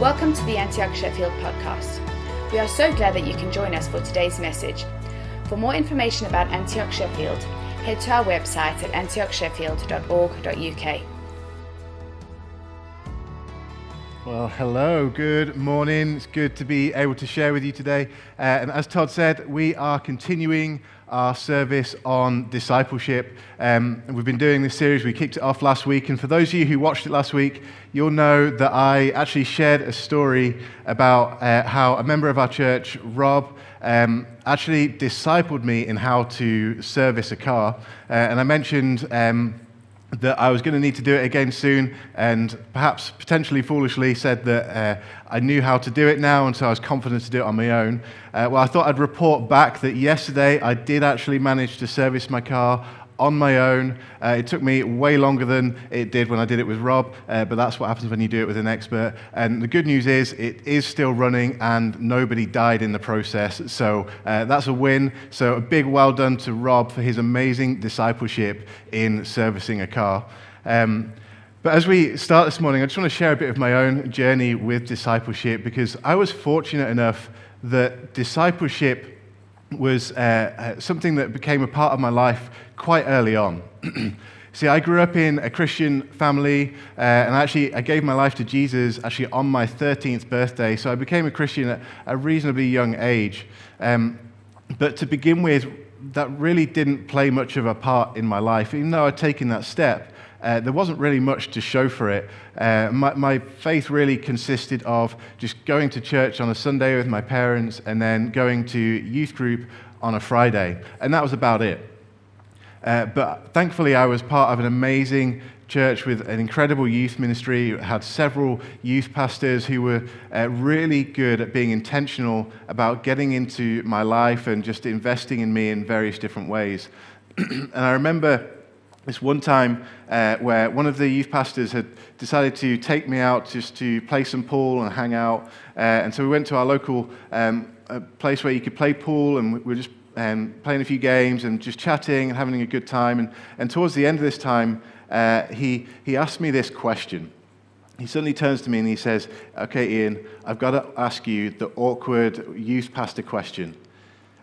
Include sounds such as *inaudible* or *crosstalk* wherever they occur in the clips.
Welcome to the Antioch Sheffield podcast. We are so glad that you can join us for today's message. For more information about Antioch Sheffield, head to our website at antiochsheffield.org.uk. Well, hello, good morning. It's good to be able to share with you today. Uh, and as Todd said, we are continuing our service on discipleship. Um, we've been doing this series, we kicked it off last week. And for those of you who watched it last week, you'll know that I actually shared a story about uh, how a member of our church, Rob, um, actually discipled me in how to service a car. Uh, and I mentioned. Um, that I was going to need to do it again soon, and perhaps potentially foolishly said that uh, I knew how to do it now, and so I was confident to do it on my own. Uh, well, I thought I'd report back that yesterday I did actually manage to service my car on my own. Uh, it took me way longer than it did when I did it with Rob, uh, but that's what happens when you do it with an expert. And the good news is it is still running and nobody died in the process. So uh, that's a win. So a big well done to Rob for his amazing discipleship in servicing a car. Um, but as we start this morning, I just want to share a bit of my own journey with discipleship because I was fortunate enough that discipleship was uh, uh, something that became a part of my life quite early on. *clears throat* See, I grew up in a Christian family, uh, and actually, I gave my life to Jesus actually on my 13th birthday. So I became a Christian at a reasonably young age. Um, but to begin with, that really didn't play much of a part in my life, even though I'd taken that step. Uh, there wasn't really much to show for it. Uh, my, my, faith really consisted of just going to church on a Sunday with my parents and then going to youth group on a Friday. And that was about it. Uh, but thankfully, I was part of an amazing church with an incredible youth ministry. It had several youth pastors who were uh, really good at being intentional about getting into my life and just investing in me in various different ways. *clears throat* and I remember this one time uh, where one of the youth pastors had decided to take me out just to play some pool and hang out. Uh, and so we went to our local um, place where you could play pool, and we were just um, playing a few games and just chatting and having a good time. And, and towards the end of this time, uh, he, he asked me this question. He suddenly turns to me and he says, Okay, Ian, I've got to ask you the awkward youth pastor question.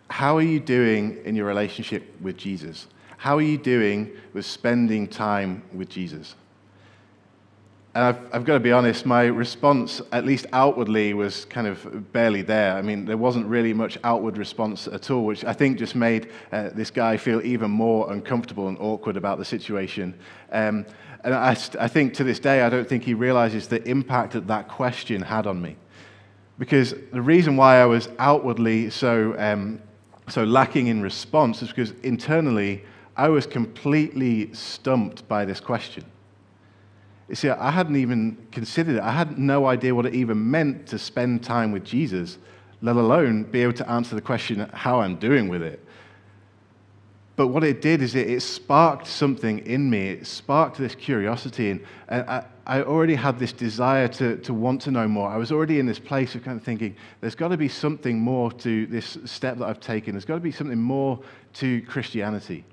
How are you doing in your relationship with Jesus? How are you doing with spending time with Jesus? And I've, I've, got to be honest, my response, at least outwardly, was kind of barely there. I mean, there wasn't really much outward response at all, which I think just made uh, this guy feel even more uncomfortable and awkward about the situation. Um, and I, I think to this day, I don't think he realizes the impact that that question had on me. Because the reason why I was outwardly so, um, so lacking in response is because internally, I was completely stumped by this question. You see, I hadn't even considered it. I had no idea what it even meant to spend time with Jesus, let alone be able to answer the question how I'm doing with it. But what it did is it, it sparked something in me. It sparked this curiosity. And I, I already had this desire to, to want to know more. I was already in this place of kind of thinking, there's got to be something more to this step that I've taken. There's got to be something more to Christianity.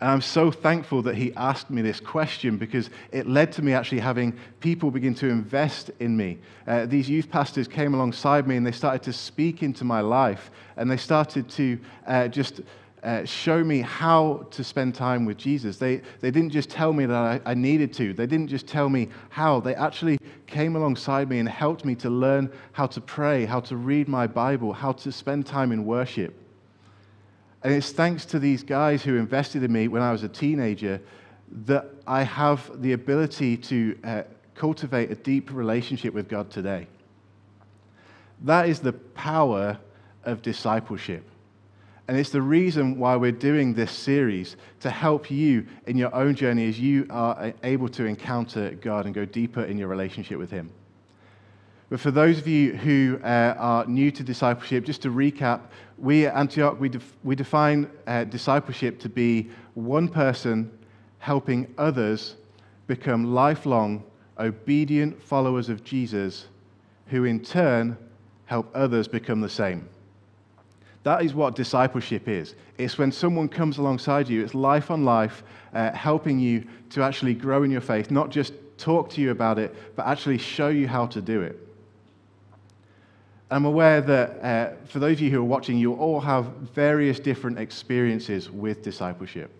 And I'm so thankful that he asked me this question because it led to me actually having people begin to invest in me. Uh, these youth pastors came alongside me and they started to speak into my life and they started to uh, just uh, show me how to spend time with Jesus. They, they didn't just tell me that I, I needed to, they didn't just tell me how. They actually came alongside me and helped me to learn how to pray, how to read my Bible, how to spend time in worship. And it's thanks to these guys who invested in me when I was a teenager that I have the ability to uh, cultivate a deep relationship with God today. That is the power of discipleship. And it's the reason why we're doing this series to help you in your own journey as you are able to encounter God and go deeper in your relationship with Him. But for those of you who uh, are new to discipleship, just to recap, we at Antioch, we, def- we define uh, discipleship to be one person helping others become lifelong, obedient followers of Jesus, who in turn help others become the same. That is what discipleship is. It's when someone comes alongside you, it's life on life, uh, helping you to actually grow in your faith, not just talk to you about it, but actually show you how to do it. I'm aware that uh, for those of you who are watching, you all have various different experiences with discipleship.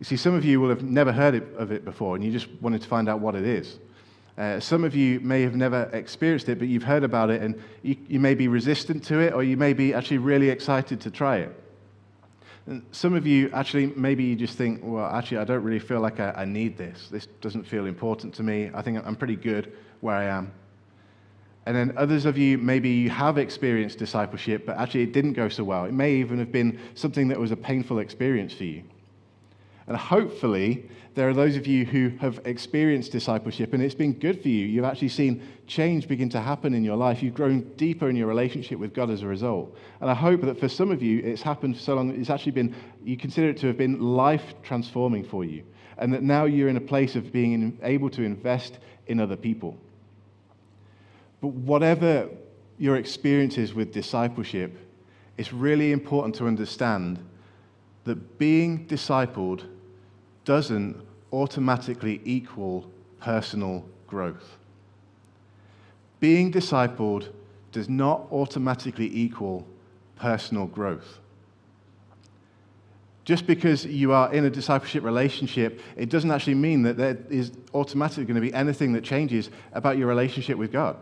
You see, some of you will have never heard of it before, and you just wanted to find out what it is. Uh, some of you may have never experienced it, but you've heard about it, and you, you may be resistant to it, or you may be actually really excited to try it. And some of you actually, maybe you just think, well, actually, I don't really feel like I, I need this. This doesn't feel important to me. I think I'm pretty good where I am. And then others of you, maybe you have experienced discipleship, but actually it didn't go so well. It may even have been something that was a painful experience for you. And hopefully, there are those of you who have experienced discipleship and it's been good for you. You've actually seen change begin to happen in your life. You've grown deeper in your relationship with God as a result. And I hope that for some of you, it's happened for so long, it's actually been, you consider it to have been life transforming for you. And that now you're in a place of being able to invest in other people. But whatever your experience is with discipleship, it's really important to understand that being discipled doesn't automatically equal personal growth. Being discipled does not automatically equal personal growth. Just because you are in a discipleship relationship, it doesn't actually mean that there is automatically going to be anything that changes about your relationship with God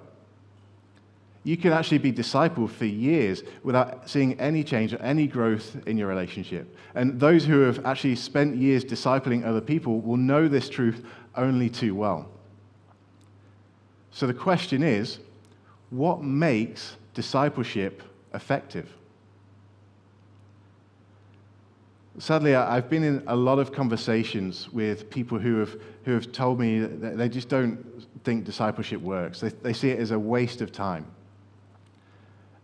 you can actually be discipled for years without seeing any change or any growth in your relationship. And those who have actually spent years discipling other people will know this truth only too well. So the question is what makes discipleship effective? Sadly, I've been in a lot of conversations with people who have, who have told me that they just don't think discipleship works. They, they see it as a waste of time.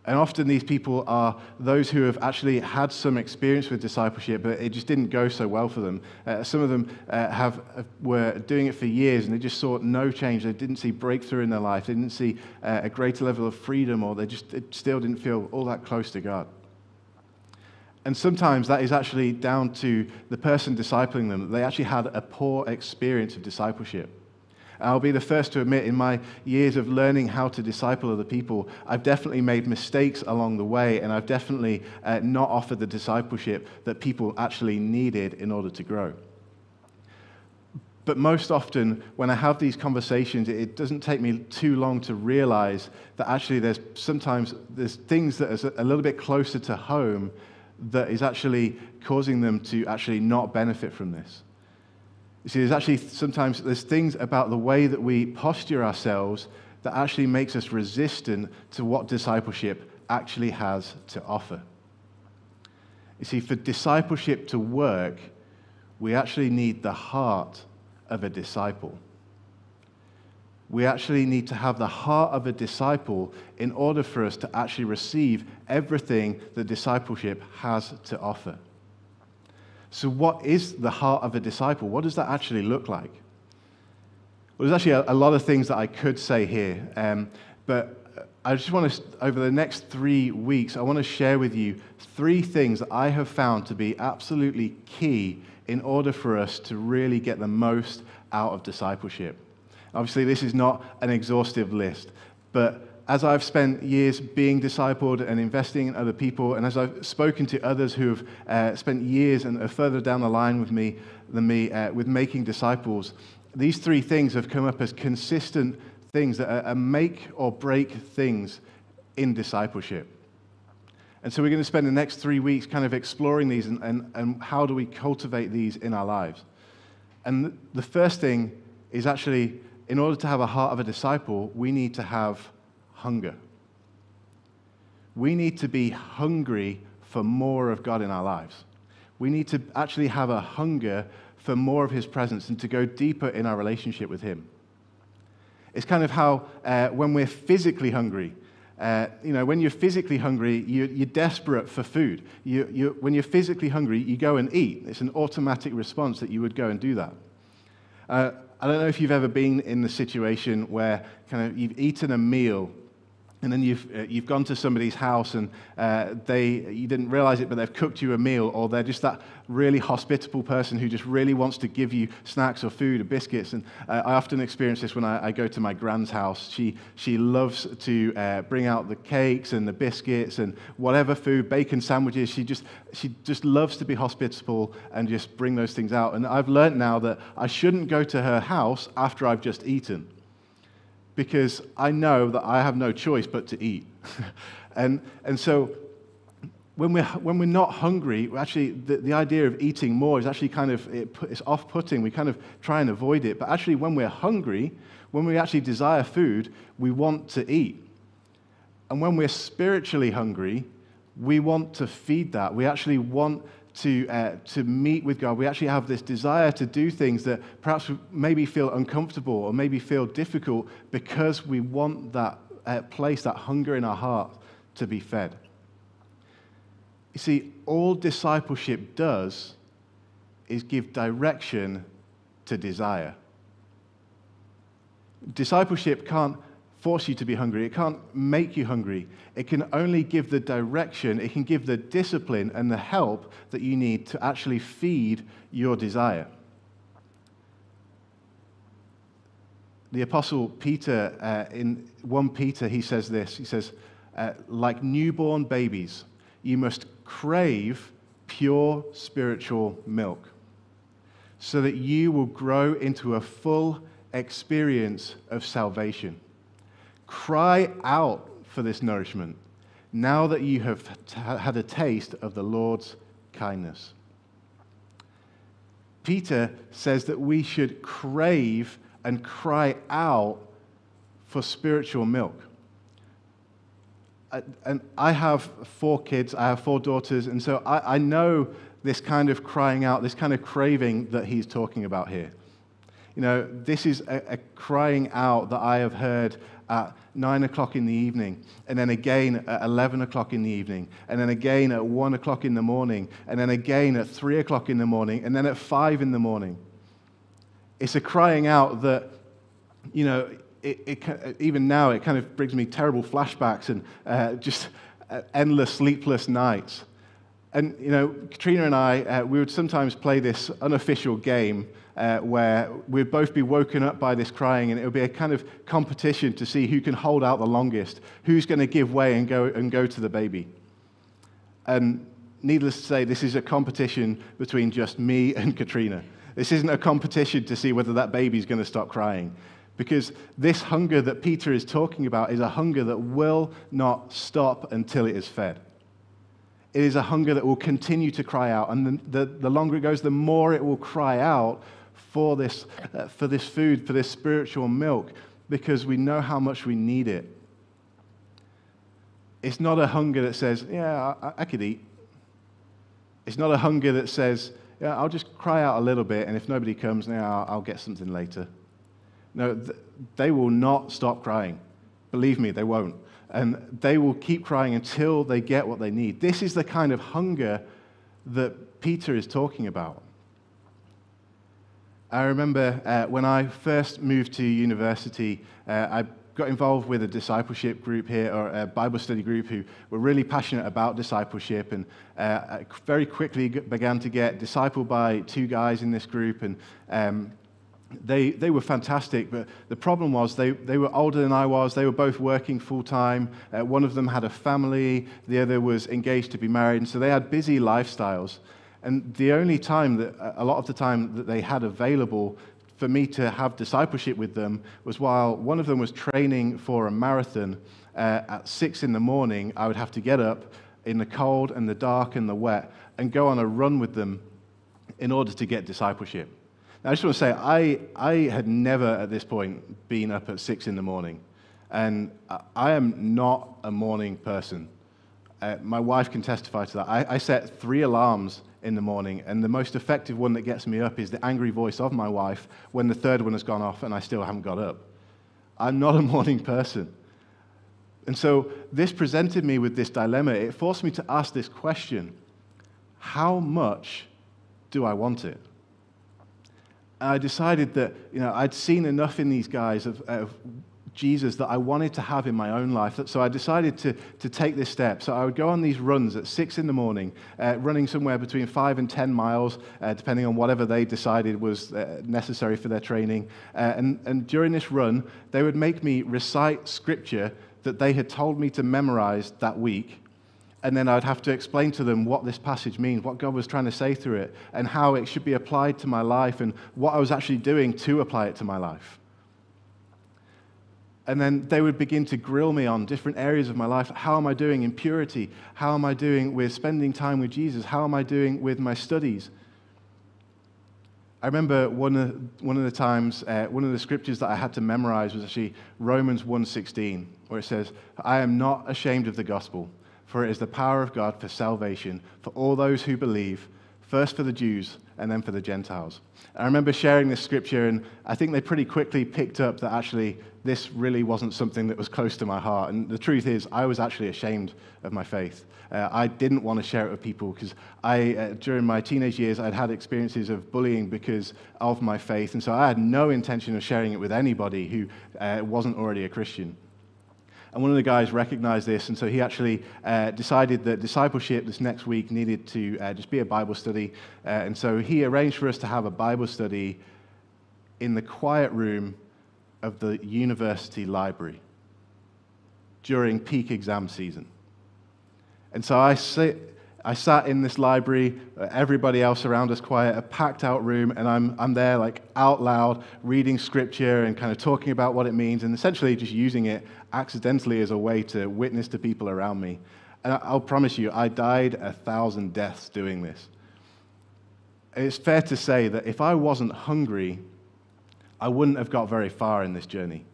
And often these people are those who have actually had some experience with discipleship, but it just didn't go so well for them. Uh, some of them uh, have, were doing it for years and they just saw no change. They didn't see breakthrough in their life. They didn't see uh, a greater level of freedom, or they just still didn't feel all that close to God. And sometimes that is actually down to the person discipling them. They actually had a poor experience of discipleship. I'll be the first to admit, in my years of learning how to disciple other people, I've definitely made mistakes along the way, and I've definitely uh, not offered the discipleship that people actually needed in order to grow. But most often, when I have these conversations, it doesn't take me too long to realize that actually there's sometimes there's things that are a little bit closer to home that is actually causing them to actually not benefit from this. You see, there's actually sometimes there's things about the way that we posture ourselves that actually makes us resistant to what discipleship actually has to offer. You see, for discipleship to work, we actually need the heart of a disciple. We actually need to have the heart of a disciple in order for us to actually receive everything that discipleship has to offer. So, what is the heart of a disciple? What does that actually look like? Well, there's actually a, a lot of things that I could say here, um, but I just want to, over the next three weeks, I want to share with you three things that I have found to be absolutely key in order for us to really get the most out of discipleship. Obviously, this is not an exhaustive list, but as I've spent years being discipled and investing in other people, and as I've spoken to others who have uh, spent years and are further down the line with me than me uh, with making disciples, these three things have come up as consistent things that are, are make or break things in discipleship. And so we're going to spend the next three weeks kind of exploring these and, and, and how do we cultivate these in our lives. And the first thing is actually, in order to have a heart of a disciple, we need to have hunger. We need to be hungry for more of God in our lives. We need to actually have a hunger for more of His presence and to go deeper in our relationship with Him. It's kind of how uh, when we're physically hungry, uh, you know, when you're physically hungry, you, are desperate for food. You, you, when you're physically hungry, you go and eat. It's an automatic response that you would go and do that. Uh, I don't know if you've ever been in the situation where kind of you've eaten a meal and then you've, uh, you've gone to somebody's house and uh, they, you didn't realize it, but they've cooked you a meal, or they're just that really hospitable person who just really wants to give you snacks or food or biscuits. And uh, I often experience this when I, I, go to my grand's house. She, she loves to uh, bring out the cakes and the biscuits and whatever food, bacon sandwiches. She just, she just loves to be hospitable and just bring those things out. And I've learned now that I shouldn't go to her house after I've just eaten because I know that I have no choice but to eat. *laughs* and, and so when we're, when we're not hungry, actually, the, the idea of eating more is actually kind of it, it's off putting. We kind of try and avoid it. But actually, when we're hungry, when we actually desire food, we want to eat. And when we're spiritually hungry, we want to feed that. We actually want to, uh, to meet with God. We actually have this desire to do things that perhaps maybe feel uncomfortable or maybe feel difficult because we want that uh, place, that hunger in our heart to be fed. You see, all discipleship does is give direction to desire. Discipleship can't force you to be hungry. It can't make you hungry. It can only give the direction, it can give the discipline and the help that you need to actually feed your desire. The Apostle Peter, uh, in 1 Peter, he says this He says, uh, like newborn babies, you must crave pure spiritual milk so that you will grow into a full experience of salvation. Cry out for this nourishment now that you have t- had a taste of the Lord's kindness. Peter says that we should crave and cry out for spiritual milk. And I have four kids, I have four daughters, and so I, I know this kind of crying out, this kind of craving that he's talking about here. You know, this is a, a crying out that I have heard at 9 o'clock in the evening, and then again at 11 o'clock in the evening, and then again at 1 o'clock in the morning, and then again at 3 o'clock in the morning, and then at 5 in the morning. It's a crying out that, you know, it, it, even now it kind of brings me terrible flashbacks and uh, just uh, endless sleepless nights. And, you know, Katrina and I, uh, we would sometimes play this unofficial game uh, where we'd both be woken up by this crying, and it would be a kind of competition to see who can hold out the longest, who's going to give way and go, and go to the baby. And needless to say, this is a competition between just me *laughs* and Katrina. This isn't a competition to see whether that baby's going to stop crying. Because this hunger that Peter is talking about is a hunger that will not stop until it is fed. It is a hunger that will continue to cry out. And the, the, the longer it goes, the more it will cry out for this, uh, for this food, for this spiritual milk, because we know how much we need it. It's not a hunger that says, Yeah, I, I could eat. It's not a hunger that says, Yeah, I'll just cry out a little bit, and if nobody comes, now I'll, I'll get something later. No, th- they will not stop crying. Believe me, they won't. And they will keep crying until they get what they need. This is the kind of hunger that Peter is talking about. I remember uh, when I first moved to university, uh, I got involved with a discipleship group here, or a Bible study group, who were really passionate about discipleship. And uh, I very quickly began to get discipled by two guys in this group. And um, they, they were fantastic, but the problem was they, they were older than I was. They were both working full time. Uh, one of them had a family, the other was engaged to be married. And so they had busy lifestyles. And the only time that, a lot of the time that they had available for me to have discipleship with them was while one of them was training for a marathon uh, at six in the morning. I would have to get up in the cold and the dark and the wet and go on a run with them in order to get discipleship. Now, I just want to say, I, I had never at this point been up at six in the morning. And I am not a morning person. Uh, my wife can testify to that. I, I set three alarms in the morning. And the most effective one that gets me up is the angry voice of my wife when the third one has gone off and I still haven't got up. I'm not a *laughs* morning person. And so this presented me with this dilemma. It forced me to ask this question How much do I want it? And I decided that you know, I'd seen enough in these guys of, of Jesus that I wanted to have in my own life. So I decided to, to take this step. So I would go on these runs at six in the morning, uh, running somewhere between five and 10 miles, uh, depending on whatever they decided was uh, necessary for their training. Uh, and, and during this run, they would make me recite scripture that they had told me to memorize that week. And then I'd have to explain to them what this passage means, what God was trying to say through it, and how it should be applied to my life, and what I was actually doing to apply it to my life. And then they would begin to grill me on different areas of my life. How am I doing in purity? How am I doing with spending time with Jesus? How am I doing with my studies? I remember one of, one of the times, uh, one of the scriptures that I had to memorize was actually Romans 1.16, where it says, I am not ashamed of the gospel, for it is the power of God for salvation for all those who believe, first for the Jews and then for the Gentiles. I remember sharing this scripture, and I think they pretty quickly picked up that actually this really wasn't something that was close to my heart. And the truth is, I was actually ashamed of my faith. Uh, I didn't want to share it with people because I, uh, during my teenage years, I'd had experiences of bullying because of my faith. And so I had no intention of sharing it with anybody who uh, wasn't already a Christian. And one of the guys recognized this, and so he actually uh, decided that discipleship this next week needed to uh, just be a Bible study. Uh, and so he arranged for us to have a Bible study in the quiet room of the university library during peak exam season. And so I, sit, I sat in this library, uh, everybody else around us quiet, a packed out room, and I'm, I'm there like out loud reading scripture and kind of talking about what it means and essentially just using it accidentally as a way to witness to people around me. And I'll promise you, I died a thousand deaths doing this. It's fair to say that if I wasn't hungry I wouldn't have got very far in this journey.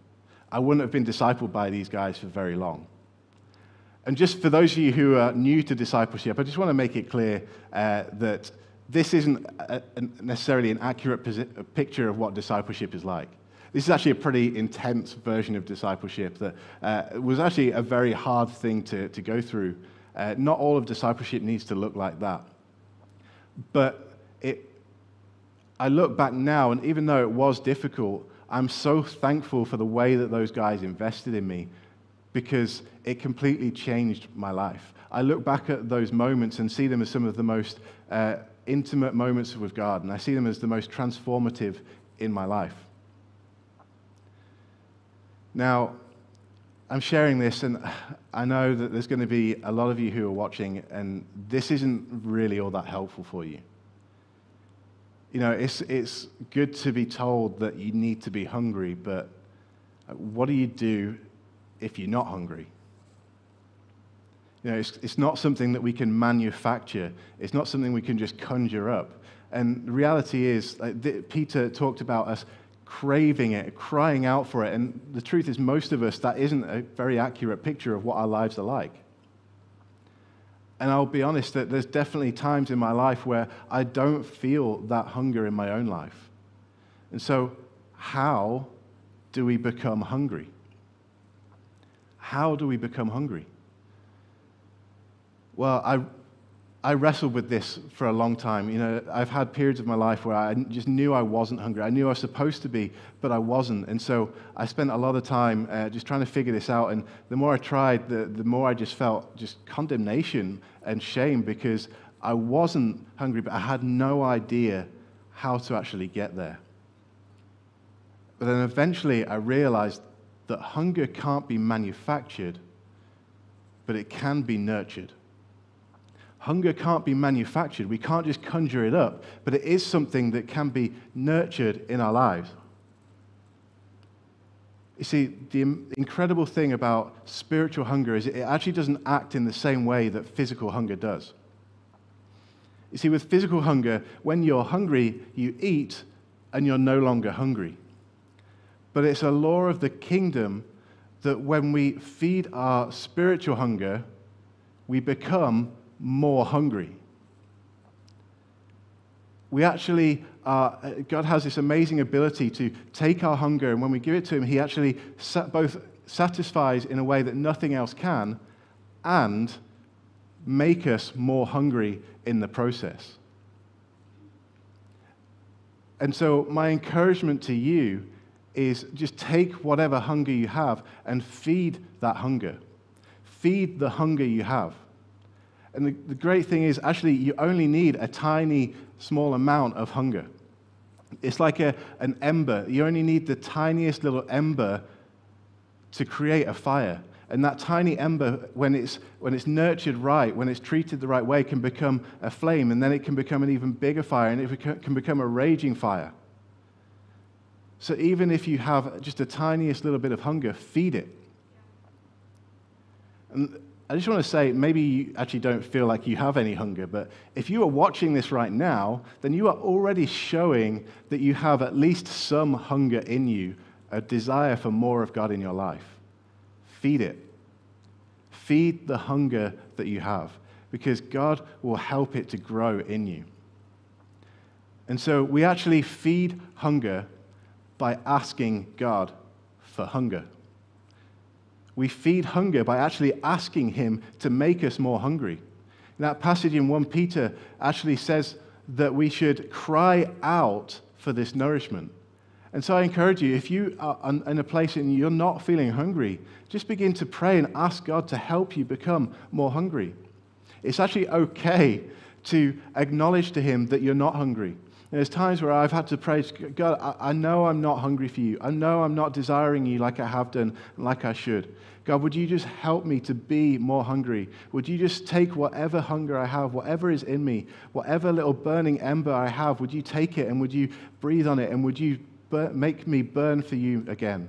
I wouldn't have been discipled by these guys for very long. And just for those of you who are new to discipleship, I just want to make it clear uh, that this isn't a, a necessarily an accurate posi- picture of what discipleship is like. This is actually a pretty intense version of discipleship that uh, was actually a very hard thing to, to go through. Uh, not all of discipleship needs to look like that. But it I look back now, and even though it was difficult, I'm so thankful for the way that those guys invested in me because it completely changed my life. I look back at those moments and see them as some of the most uh, intimate moments with God, and I see them as the most transformative in my life. Now, I'm sharing this, and I know that there's going to be a lot of you who are watching, and this isn't really all that helpful for you you know, it's, it's good to be told that you need to be hungry, but what do you do if you're not hungry? You know, it's, it's not something that we can manufacture. It's not something we can just conjure up. And the reality is, like, Peter talked about us craving it, crying out for it. And the truth is, most of us, that isn't a very accurate picture of what our lives are like. And I'll be honest that there's definitely times in my life where I don't feel that hunger in my own life. And so, how do we become hungry? How do we become hungry? Well, I, I wrestled with this for a long time. You know, I've had periods of my life where I just knew I wasn't hungry. I knew I was supposed to be, but I wasn't. And so I spent a lot of time uh, just trying to figure this out. And the more I tried, the, the more I just felt just condemnation and shame because I wasn't hungry, but I had no idea how to actually get there. But then eventually I realized that hunger can't be manufactured, but it can be nurtured. Hunger can't be manufactured. We can't just conjure it up, but it is something that can be nurtured in our lives. You see, the incredible thing about spiritual hunger is it actually doesn't act in the same way that physical hunger does. You see, with physical hunger, when you're hungry, you eat and you're no longer hungry. But it's a law of the kingdom that when we feed our spiritual hunger, we become more hungry. We actually, uh, God has this amazing ability to take our hunger, and when we give it to Him, He actually both satisfies in a way that nothing else can and make us more hungry in the process. And so, my encouragement to you is just take whatever hunger you have and feed that hunger. Feed the hunger you have. And the, the great thing is, actually, you only need a tiny, small amount of hunger. It's like a, an ember. You only need the tiniest little ember to create a fire. And that tiny ember, when it's, when it's nurtured right, when it's treated the right way, can become a flame. And then it can become an even bigger fire, and it can become a raging fire. So even if you have just the tiniest little bit of hunger, feed it. And I just want to say, maybe you actually don't feel like you have any hunger, but if you are watching this right now, then you are already showing that you have at least some hunger in you, a desire for more of God in your life. Feed it. Feed the hunger that you have, because God will help it to grow in you. And so we actually feed hunger by asking God for hunger. We feed hunger by actually asking Him to make us more hungry. That passage in 1 Peter actually says that we should cry out for this nourishment. And so I encourage you, if you are in a place and you're not feeling hungry, just begin to pray and ask God to help you become more hungry. It's actually okay to acknowledge to Him that you're not hungry. There's times where I've had to pray, God, I, I know I'm not hungry for you. I know I'm not desiring you like I have done, like I should. God, would you just help me to be more hungry? Would you just take whatever hunger I have, whatever is in me, whatever little burning ember I have, would you take it and would you breathe on it and would you make me burn for you again?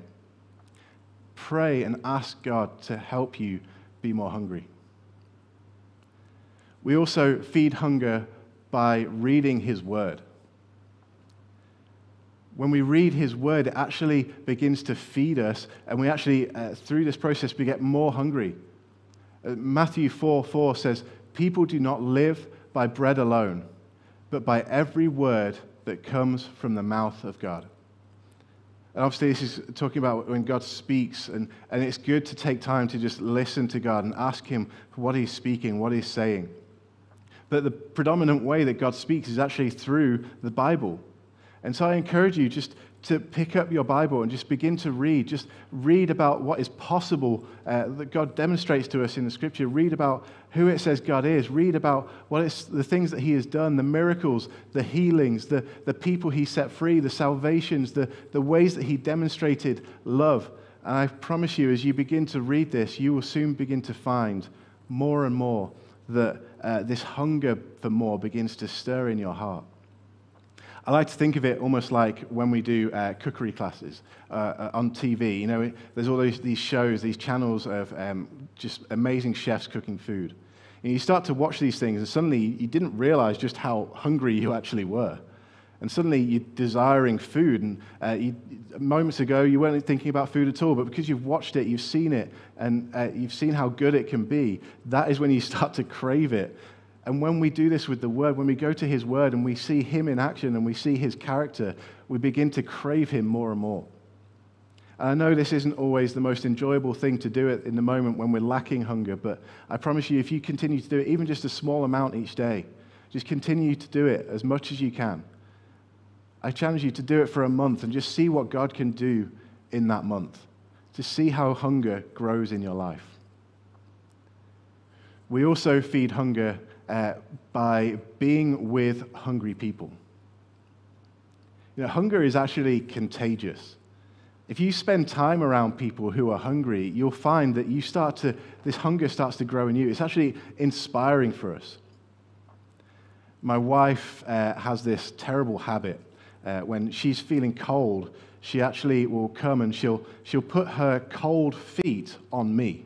Pray and ask God to help you be more hungry. We also feed hunger by reading His Word when we read his word, it actually begins to feed us, and we actually, uh, through this process, we get more hungry. Uh, Matthew 4 4 says, People do not live by bread alone, but by every word that comes from the mouth of God. And obviously, this is talking about when God speaks, and, and it's good to take time to just listen to God and ask Him what He's speaking, what He's saying. But the predominant way that God speaks is actually through the Bible. And so I encourage you just to pick up your Bible and just begin to read. Just read about what is possible uh, that God demonstrates to us in the Scripture. Read about who it says God is. Read about what it's, the things that He has done, the miracles, the healings, the, the people He set free, the salvations, the, the ways that He demonstrated love. And I promise you, as you begin to read this, you will soon begin to find more and more that uh, this hunger for more begins to stir in your heart. I like to think of it almost like when we do uh, cookery classes uh, uh on TV. You know, there's all these, these shows, these channels of um, just amazing chefs cooking food. And you start to watch these things, and suddenly you didn't realize just how hungry you actually were. And suddenly you're desiring food. And uh, you, moments ago, you weren't thinking about food at all, but because you've watched it, you've seen it, and uh, you've seen how good it can be, that is when you *laughs* start to crave it. And when we do this with the Word, when we go to His Word and we see Him in action and we see His character, we begin to crave Him more and more. And I know this isn't always the most enjoyable thing to do it in the moment when we're lacking hunger, but I promise you, if you continue to do it, even just a small amount each day, just continue to do it as much as you can. I challenge you to do it for a month and just see what God can do in that month, to see how hunger grows in your life. We also feed hunger uh, by being with hungry people. You know, hunger is actually contagious. If you spend time around people who are hungry, you'll find that you start to, this hunger starts to grow in you. It's actually inspiring for us. My wife uh, has this terrible habit. Uh, when she's feeling cold, she actually will come and she'll, she'll put her cold feet on me.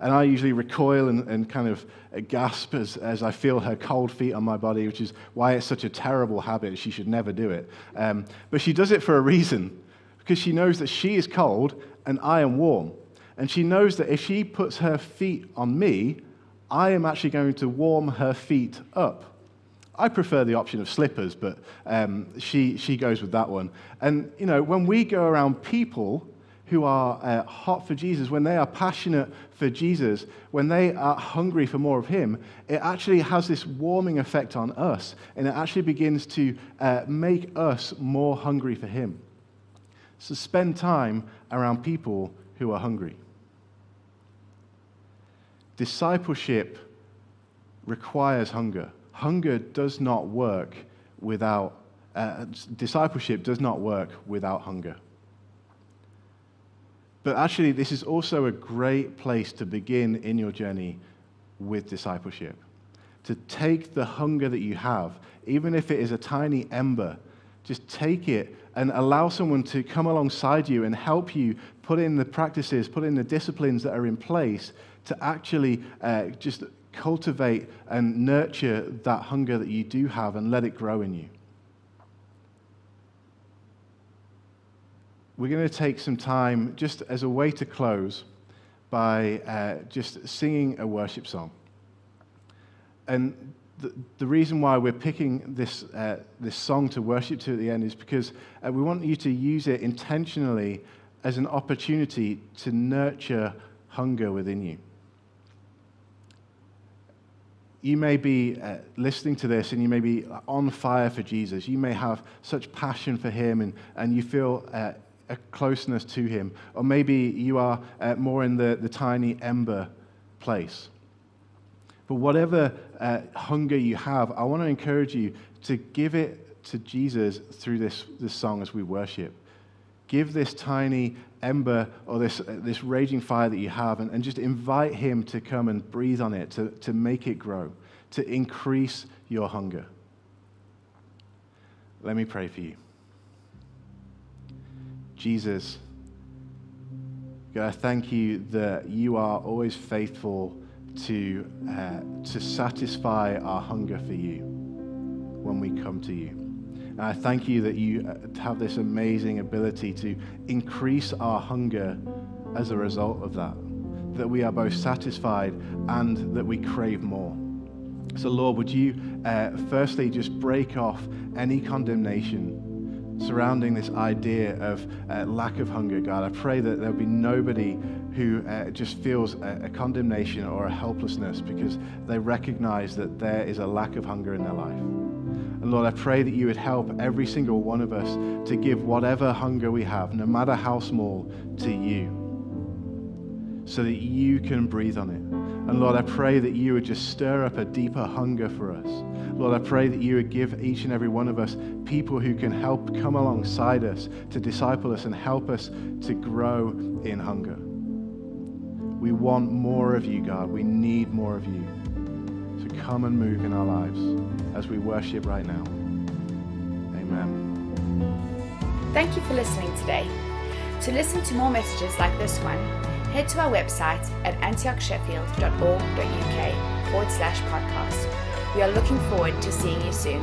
And I usually recoil and, and kind of gasp as, as I feel her cold feet on my body, which is why it's such a terrible habit. She should never do it. Um, but she does it for a reason, because she knows that she is cold and I am warm. And she knows that if she puts her feet on me, I am actually going to warm her feet up. I prefer the option of slippers, but um, she, she goes with that one. And, you know, when we go around people who are uh, hot for Jesus, when they are passionate for Jesus, when they are hungry for more of Him, it actually has this warming effect on us, and it actually begins to uh, make us more hungry for Him. So spend time around people who are hungry. Discipleship requires hunger. Hunger does not work without, uh, discipleship does not work without hunger. But actually, this is also a great place to begin in your journey with discipleship. To take the hunger that you have, even if it is a tiny ember, just take it and allow someone to come alongside you and help you put in the practices, put in the disciplines that are in place to actually uh, just cultivate and nurture that hunger that you do have and let it grow in you. We're going to take some time just as a way to close by uh, just singing a worship song. And the, the reason why we're picking this, uh, this song to worship to at the end is because uh, we want you to use it intentionally as an opportunity to nurture hunger within you. You may be uh, listening to this and you may be on fire for Jesus. You may have such passion for him and, and you feel uh, a closeness to Him. Or maybe you are uh, more in the, the tiny ember place. But whatever uh, hunger you have, I want to encourage you to give it to Jesus through this, this song as we worship. Give this tiny ember or this, uh, this raging fire that you have and, and just invite Him to come and breathe on it, to, to make it grow, to increase your hunger. Let me pray for you. Jesus, God, I thank you that you are always faithful to, uh, to satisfy our hunger for you when we come to you. And I thank you that you uh, have this amazing ability to increase our hunger as a result of that, that we are both satisfied and that we crave more. So, Lord, would you uh, firstly just break off any condemnation surrounding this idea of uh, lack of hunger, God. I pray that there'll be nobody who uh, just feels a, a, condemnation or a helplessness because they recognize that there is a lack of hunger in their life. And Lord, I pray that you would help every single one of us to give whatever hunger we have, no matter how small, to you so that you can breathe on it. And Lord, I pray that you would just stir up a deeper hunger for us. Lord, I pray that you would give each and every one of us people who can help come alongside us to disciple us and help us to grow in hunger. We want more of you, God. We need more of you. So come and move in our lives as we worship right now. Amen. Thank you for listening today. To listen to more messages like this one, head to our website at antiochsheffield.org.uk forward slash podcast. We are looking forward to seeing you soon.